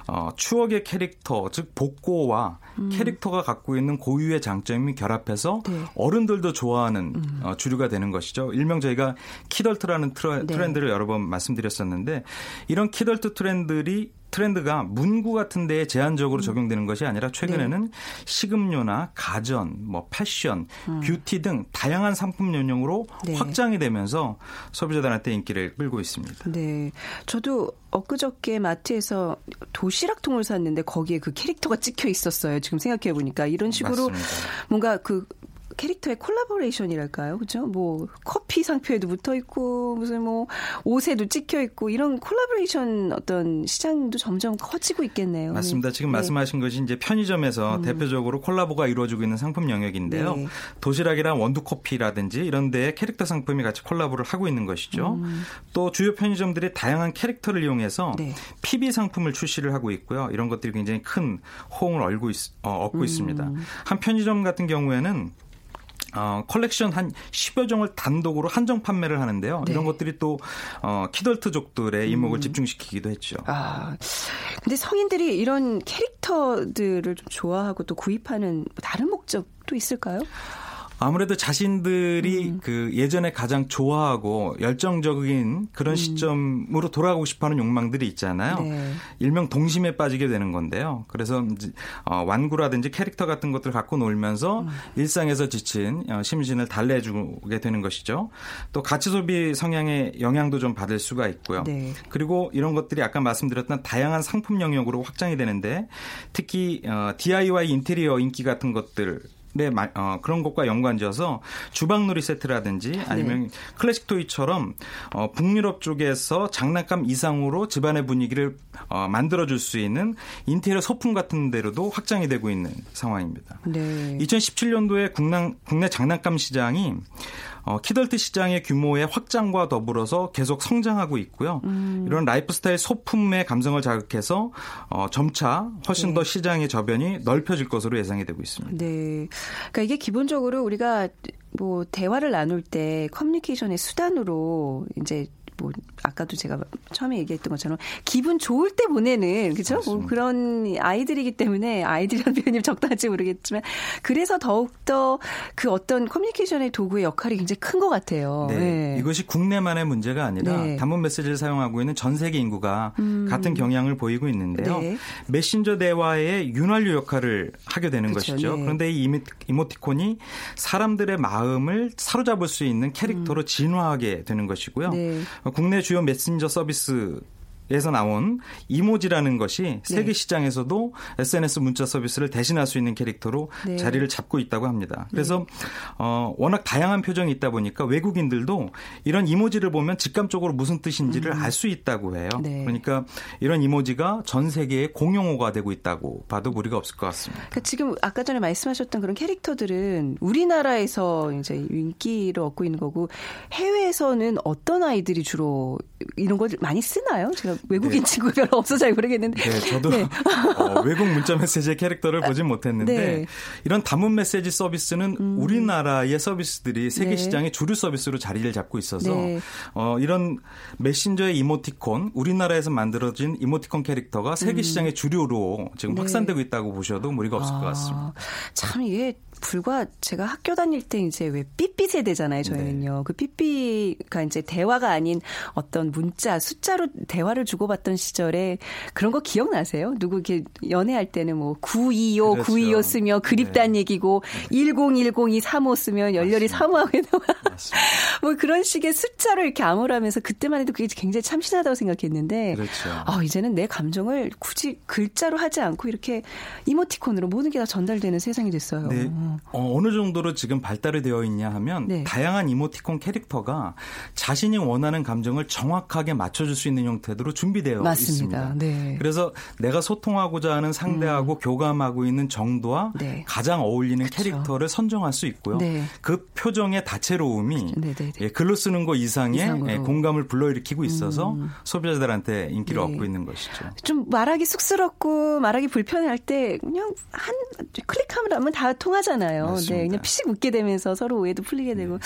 [SPEAKER 5] 어, 추억의 캐릭터, 즉 복고와 캐릭터가 갖고 있는 고유의 장점이 결합해서
[SPEAKER 1] 네.
[SPEAKER 5] 어른들도 좋아하는 어, 주류가 되는 것이죠. 일명 저희가 키덜트라는
[SPEAKER 1] 네.
[SPEAKER 5] 트렌드를 여러 번 말씀드렸었는데 이런 키덜트 트렌드들이 트렌드가 문구 같은 데에 제한적으로
[SPEAKER 1] 음.
[SPEAKER 5] 적용되는 것이 아니라 최근에는 식음료나 가전, 뭐 패션, 뷰티 등 다양한 상품 영역으로
[SPEAKER 1] 음. 네.
[SPEAKER 5] 확장이 되면서 소비자들한테 인기를 끌고 있습니다.
[SPEAKER 1] 네. 저도 엊그저께 마트에서 도시락통을 샀는데 거기에 그 캐릭터가 찍혀 있었어요. 지금 생각해 보니까 이런 식으로
[SPEAKER 5] 맞습니다.
[SPEAKER 1] 뭔가 그 캐릭터의 콜라보레이션이랄까요? 그죠? 뭐 커피 상표에도 붙어 있고 무슨 뭐 옷에도 찍혀 있고 이런 콜라보레이션 어떤 시장도 점점 커지고 있겠네요.
[SPEAKER 5] 맞습니다. 지금
[SPEAKER 1] 네.
[SPEAKER 5] 말씀하신 것이 이제 편의점에서 대표적으로 콜라보가 이루어지고 있는 상품 영역인데요.
[SPEAKER 1] 네.
[SPEAKER 5] 도시락이랑 원두 커피라든지 이런 데에 캐릭터 상품이 같이 콜라보를 하고 있는 것이죠. 또 주요 편의점들이 다양한 캐릭터를 이용해서
[SPEAKER 1] 음. 네.
[SPEAKER 5] PB 상품을 출시를 하고 있고요. 이런 것들이 굉장히 큰 호응을 얻고, 있, 어, 얻고
[SPEAKER 1] 음.
[SPEAKER 5] 있습니다. 한 편의점 같은 경우에는 어, 컬렉션 한 10여 종을 단독으로 한정 판매를 하는데요.
[SPEAKER 1] 네.
[SPEAKER 5] 이런 것들이 또 어, 키덜트족들의 이목을 집중시키기도 했죠.
[SPEAKER 1] 음. 아, 근데 성인들이 이런 캐릭터들을 좀 좋아하고 또 구입하는 뭐 다른 목적도 있을까요?
[SPEAKER 5] 아무래도 자신들이
[SPEAKER 1] 음.
[SPEAKER 5] 그 예전에 가장 좋아하고 열정적인 그런 시점으로 돌아가고 싶어하는 욕망들이 있잖아요.
[SPEAKER 1] 음. 네.
[SPEAKER 5] 일명 동심에 빠지게 되는 건데요. 그래서 이제 어, 완구라든지 캐릭터 같은 것들을 갖고 놀면서
[SPEAKER 1] 음.
[SPEAKER 5] 일상에서 지친 어, 심신을 달래주게 되는 것이죠. 또 가치 소비 성향의 영향도 좀 받을 수가 있고요.
[SPEAKER 1] 네.
[SPEAKER 5] 그리고 이런 것들이 아까 말씀드렸던 다양한 상품 영역으로 확장이 되는데 특히 어, DIY 인테리어 인기 같은 것들 네, 마- 어, 그런 것과 연관지어서 주방놀이 세트라든지 아니면 classic toy처럼 어, 북유럽 쪽에서 장난감 이상으로 집안의 분위기를 어, 만들어줄 수 있는 인테리어 소품 같은 데로도 확장이 되고 있는 상황입니다.
[SPEAKER 1] 네.
[SPEAKER 5] 2017년도에 국내, 국내 장난감 시장이 어, 키덜트 시장의 규모의 확장과 더불어서 계속 성장하고 있고요.
[SPEAKER 1] 음.
[SPEAKER 5] 이런 라이프스타일 소품의 감성을 자극해서 어, 점차 훨씬
[SPEAKER 1] 네.
[SPEAKER 5] 더 시장의 저변이 넓혀질 것으로 예상이 되고 있습니다.
[SPEAKER 1] 네. 그러니까 이게 기본적으로 우리가 뭐 대화를 나눌 때 커뮤니케이션의 수단으로 이제 뭐 아까도 제가 처음에 얘기했던 것처럼 기분 좋을 때 보내는 그죠? 뭐. 그런 아이들이기 때문에 아이들이라는 표현이 적당할지 모르겠지만 그래서 더욱 더 그 어떤 커뮤니케이션의 도구의 역할이 굉장히 큰 것 같아요.
[SPEAKER 5] 네, 이것이 국내만의 문제가 아니라
[SPEAKER 1] 네. 음.
[SPEAKER 5] 단문 메시지를 사용하고 있는 전 세계 인구가 같은 경향을 보이고 있는데요.
[SPEAKER 1] 네.
[SPEAKER 5] 메신저 대화의 윤활유 역할을 하게 되는
[SPEAKER 1] 그렇죠.
[SPEAKER 5] 것이죠.
[SPEAKER 1] 네.
[SPEAKER 5] 그런데 이 이모- 이모티콘이 사람들의 마음을 사로잡을 수 있는 캐릭터로 진화하게 되는 것이고요. 국내 주요 메신저 서비스 에서 나온 이모지라는 것이 세계
[SPEAKER 1] 네.
[SPEAKER 5] 시장에서도 SNS 문자 서비스를 대신할 수 있는 캐릭터로
[SPEAKER 1] 네.
[SPEAKER 5] 자리를 잡고 있다고 합니다. 그래서 어, 워낙 다양한 표정이 있다 보니까 외국인들도 이런 이모지를 보면 직감적으로 무슨 뜻인지를 알수 있다고 해요.
[SPEAKER 1] 네.
[SPEAKER 5] 그러니까 이런 이모지가 전 세계의 공용어가 되고 있다고 봐도 무리가 없을 것 같습니다.
[SPEAKER 1] 그러니까 지금 아까 전에 말씀하셨던 그런 캐릭터들은 우리나라에서 이제 인기를 얻고 있는 거고 해외에서는 어떤 아이들이 주로 이런 걸 많이 쓰나요? 제가 외국인 친구가 별로 없어서 잘 모르겠는데.
[SPEAKER 5] 네, 저도 어, 외국 문자 메시지의 캐릭터를 보진 못했는데
[SPEAKER 1] 네. 음.
[SPEAKER 5] 이런 단문 메시지 서비스는 우리나라의 서비스들이 세계
[SPEAKER 1] 네.
[SPEAKER 5] 시장의 주류 서비스로 자리를 잡고 있어서
[SPEAKER 1] 네.
[SPEAKER 5] 어, 이런 메신저의 이모티콘, 우리나라에서 만들어진 이모티콘 캐릭터가 세계 시장의 주류로 지금
[SPEAKER 1] 음. 네.
[SPEAKER 5] 확산되고 있다고 보셔도 무리가 없을 것 같습니다.
[SPEAKER 1] 아, 참 이게 불과 제가 학교 다닐 때 이제 왜 삐삐 세대잖아요, 저희는요.
[SPEAKER 5] 네.
[SPEAKER 1] 그 삐삐가 이제 대화가 아닌 어떤 문자, 숫자로 대화를 주고받던 시절에 그런 거 기억나세요? 누구 이렇게 연애할 때는 뭐 925,
[SPEAKER 5] 그렇죠.
[SPEAKER 1] 925 쓰면 그립단
[SPEAKER 5] 네.
[SPEAKER 1] 얘기고 1010이 35 쓰면 열렬히. 사모하게 나와. 뭐 그런 식의 숫자를 이렇게 암호라면서 그때만 해도 그게 굉장히 참신하다고 생각했는데
[SPEAKER 5] 그렇죠.
[SPEAKER 1] 아, 이제는 내 감정을 굳이 글자로 하지 않고 이렇게 이모티콘으로 모든 게 다 전달되는 세상이 됐어요.
[SPEAKER 5] 네, 어, 느 정도로 지금 발달이 되어 있냐 하면
[SPEAKER 1] 네.
[SPEAKER 5] 다양한 이모티콘 캐릭터가 자신이 원하는 감정을 정확하게 맞춰줄 수 있는 형태로 준비되어
[SPEAKER 1] 맞습니다.
[SPEAKER 5] 있습니다.
[SPEAKER 1] 네.
[SPEAKER 5] 그래서 내가 소통하고자 하는 상대하고 교감하고 있는 정도와
[SPEAKER 1] 네.
[SPEAKER 5] 가장 어울리는
[SPEAKER 1] 그쵸.
[SPEAKER 5] 캐릭터를 선정할 수 있고요.
[SPEAKER 1] 네.
[SPEAKER 5] 그 표정의 다채로움이
[SPEAKER 1] 네, 네, 네.
[SPEAKER 5] 예, 글로 쓰는 거 이상의. 예, 공감을 불러일으키고 있어서
[SPEAKER 1] 음.
[SPEAKER 5] 소비자들한테 인기를
[SPEAKER 1] 네.
[SPEAKER 5] 얻고 있는 것이죠.
[SPEAKER 1] 좀 말하기 쑥스럽고 말하기 불편할 때 그냥 한 클릭하면 다 통하잖아요.
[SPEAKER 5] 맞습니다.
[SPEAKER 1] 네, 그냥 피식 웃게 되면서 서로 오해도 풀리게 되고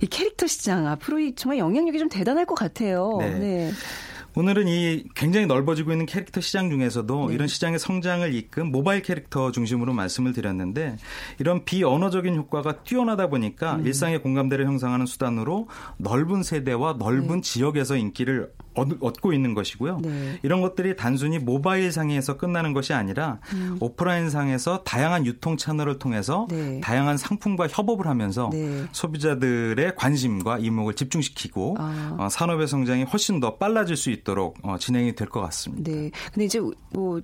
[SPEAKER 1] 이 캐릭터 시장 앞으로 이 정말 영향력이 좀 대단할 것 같아요.
[SPEAKER 5] 네.
[SPEAKER 1] 네.
[SPEAKER 5] 오늘은 이 굉장히 넓어지고 있는 캐릭터 시장 중에서도
[SPEAKER 1] 네.
[SPEAKER 5] 이런 시장의 성장을 이끈 모바일 캐릭터 중심으로 말씀을 드렸는데 이런 비언어적인 효과가 뛰어나다 보니까
[SPEAKER 1] 음.
[SPEAKER 5] 일상의 공감대를 형성하는 수단으로 넓은 세대와 넓은
[SPEAKER 1] 네.
[SPEAKER 5] 지역에서 인기를 얻, 얻고 있는 것이고요.
[SPEAKER 1] 네.
[SPEAKER 5] 이런 것들이 단순히 모바일 상에서 끝나는 것이 아니라 오프라인 상에서 다양한 유통 채널을 통해서
[SPEAKER 1] 음. 네.
[SPEAKER 5] 다양한 상품과 협업을 하면서
[SPEAKER 1] 네.
[SPEAKER 5] 소비자들의 관심과 이목을 집중시키고
[SPEAKER 1] 아.
[SPEAKER 5] 어, 산업의 성장이 훨씬 더 빨라질 수 있도록 어, 진행이 될 것 같습니다.
[SPEAKER 1] 네. 근데 이제 뭐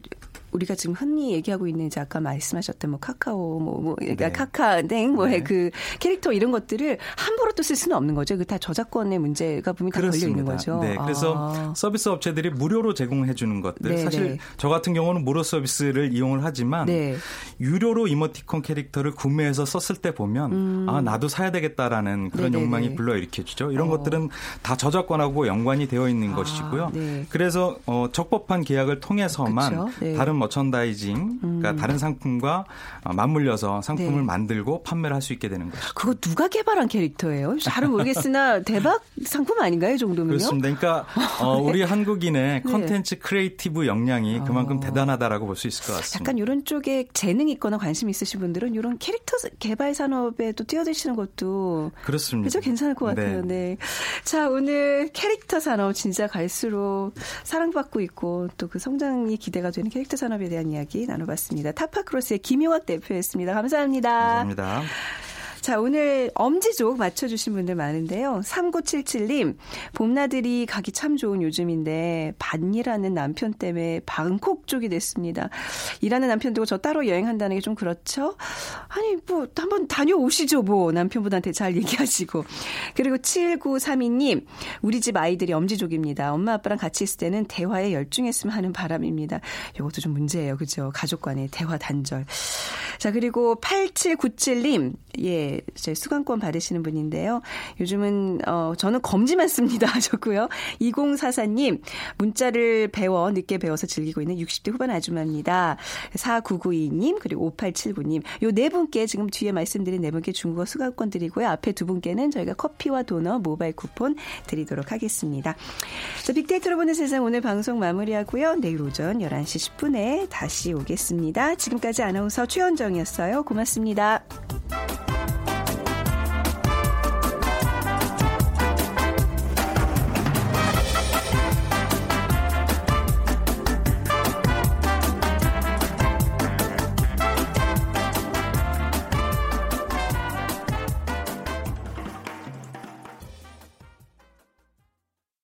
[SPEAKER 1] 우리가 지금 흔히 얘기하고 있는 이제 아까 말씀하셨던 뭐 카카오 뭐, 뭐 그러니까
[SPEAKER 5] 네.
[SPEAKER 1] 카카땡 뭐의
[SPEAKER 5] 네.
[SPEAKER 1] 그 캐릭터 이런 것들을 함부로 또 쓸 수는 없는 거죠. 그 다 저작권의 문제가 분명히 다 걸려 있는 거죠.
[SPEAKER 5] 네, 그래서
[SPEAKER 1] 아.
[SPEAKER 5] 서비스 업체들이 무료로 제공해 주는 것들
[SPEAKER 1] 네,
[SPEAKER 5] 사실
[SPEAKER 1] 네.
[SPEAKER 5] 저 같은 경우는 무료 서비스를 이용을 하지만
[SPEAKER 1] 네.
[SPEAKER 5] 유료로 이모티콘 캐릭터를 구매해서 썼을 때 보면 아 나도 사야 되겠다라는 그런
[SPEAKER 1] 음. 네네네.
[SPEAKER 5] 욕망이 불러일으켜 주죠. 이런
[SPEAKER 1] 어.
[SPEAKER 5] 것들은 다 저작권하고 연관이 되어 있는
[SPEAKER 1] 아,
[SPEAKER 5] 것이고요.
[SPEAKER 1] 네.
[SPEAKER 5] 그래서 어, 적법한 계약을 통해서만?
[SPEAKER 1] 네.
[SPEAKER 5] 다른 머천다이징, 그러니까 다른 상품과 어, 맞물려서 상품을
[SPEAKER 1] 네.
[SPEAKER 5] 만들고 판매를 할 수 있게 되는 거죠.
[SPEAKER 1] 그거 누가 개발한 캐릭터예요? 잘은 모르겠으나 (laughs) 대박 상품 아닌가요? 이 정도면요?
[SPEAKER 5] 그렇습니다. 그러니까 어, (laughs) 우리 한국인의 컨텐츠 creative 역량이 그만큼
[SPEAKER 1] 어.
[SPEAKER 5] 대단하다라고 볼 수 있을 것 같습니다.
[SPEAKER 1] 약간 이런 쪽에 재능 있거나 관심 있으신 분들은 이런 캐릭터 개발 산업에도 뛰어드시는 것도
[SPEAKER 5] 그렇습니다.
[SPEAKER 1] 그죠? 괜찮을 것 같아요. 네. 자, 오늘 캐릭터 산업 진짜 갈수록 사랑받고 있고 또 그 성장이 기대가 되는 캐릭터 산업 에 대한 이야기 나눠봤습니다. 타파크로스의 김용학 대표였습니다. 감사합니다.
[SPEAKER 5] 감사합니다.
[SPEAKER 1] 자, 오늘 엄지족 맞춰주신 분들 많은데요. 3977님, 봄나들이 가기 참 좋은 요즘인데, 반일하는 남편 때문에 방콕 쪽이 됐습니다. 일하는 남편 두고 저 따로 여행한다는 게 좀 그렇죠? 아니, 뭐, 한번 다녀오시죠, 뭐. 남편분한테 잘 얘기하시고. 그리고 7932님, 우리 집 아이들이 엄지족입니다. 엄마, 아빠랑 같이 있을 때는 대화에 열중했으면 하는 바람입니다. 이것도 좀 문제예요. 그죠? 가족 간의 대화 단절. 자, 그리고 8797님, 예, 제 수강권 받으시는 분인데요. 요즘은, 어, 저는 검지만 씁니다. (laughs) 하셨고요. 2044님, 문자를 배워, 늦게 배워서 즐기고 있는 60대 후반 아줌마입니다. 4992님, 그리고 5879님. 요 네 분께 지금 뒤에 말씀드린 네 분께 중국어 수강권 드리고요. 앞에 두 분께는 저희가 커피와 도넛 모바일 쿠폰 드리도록 하겠습니다. 자, 빅데이터로 보는 세상 오늘 방송 마무리하고요. 내일 오전 11시 10분에 다시 오겠습니다. 지금까지 아나운서 최현정이었어요. 고맙습니다.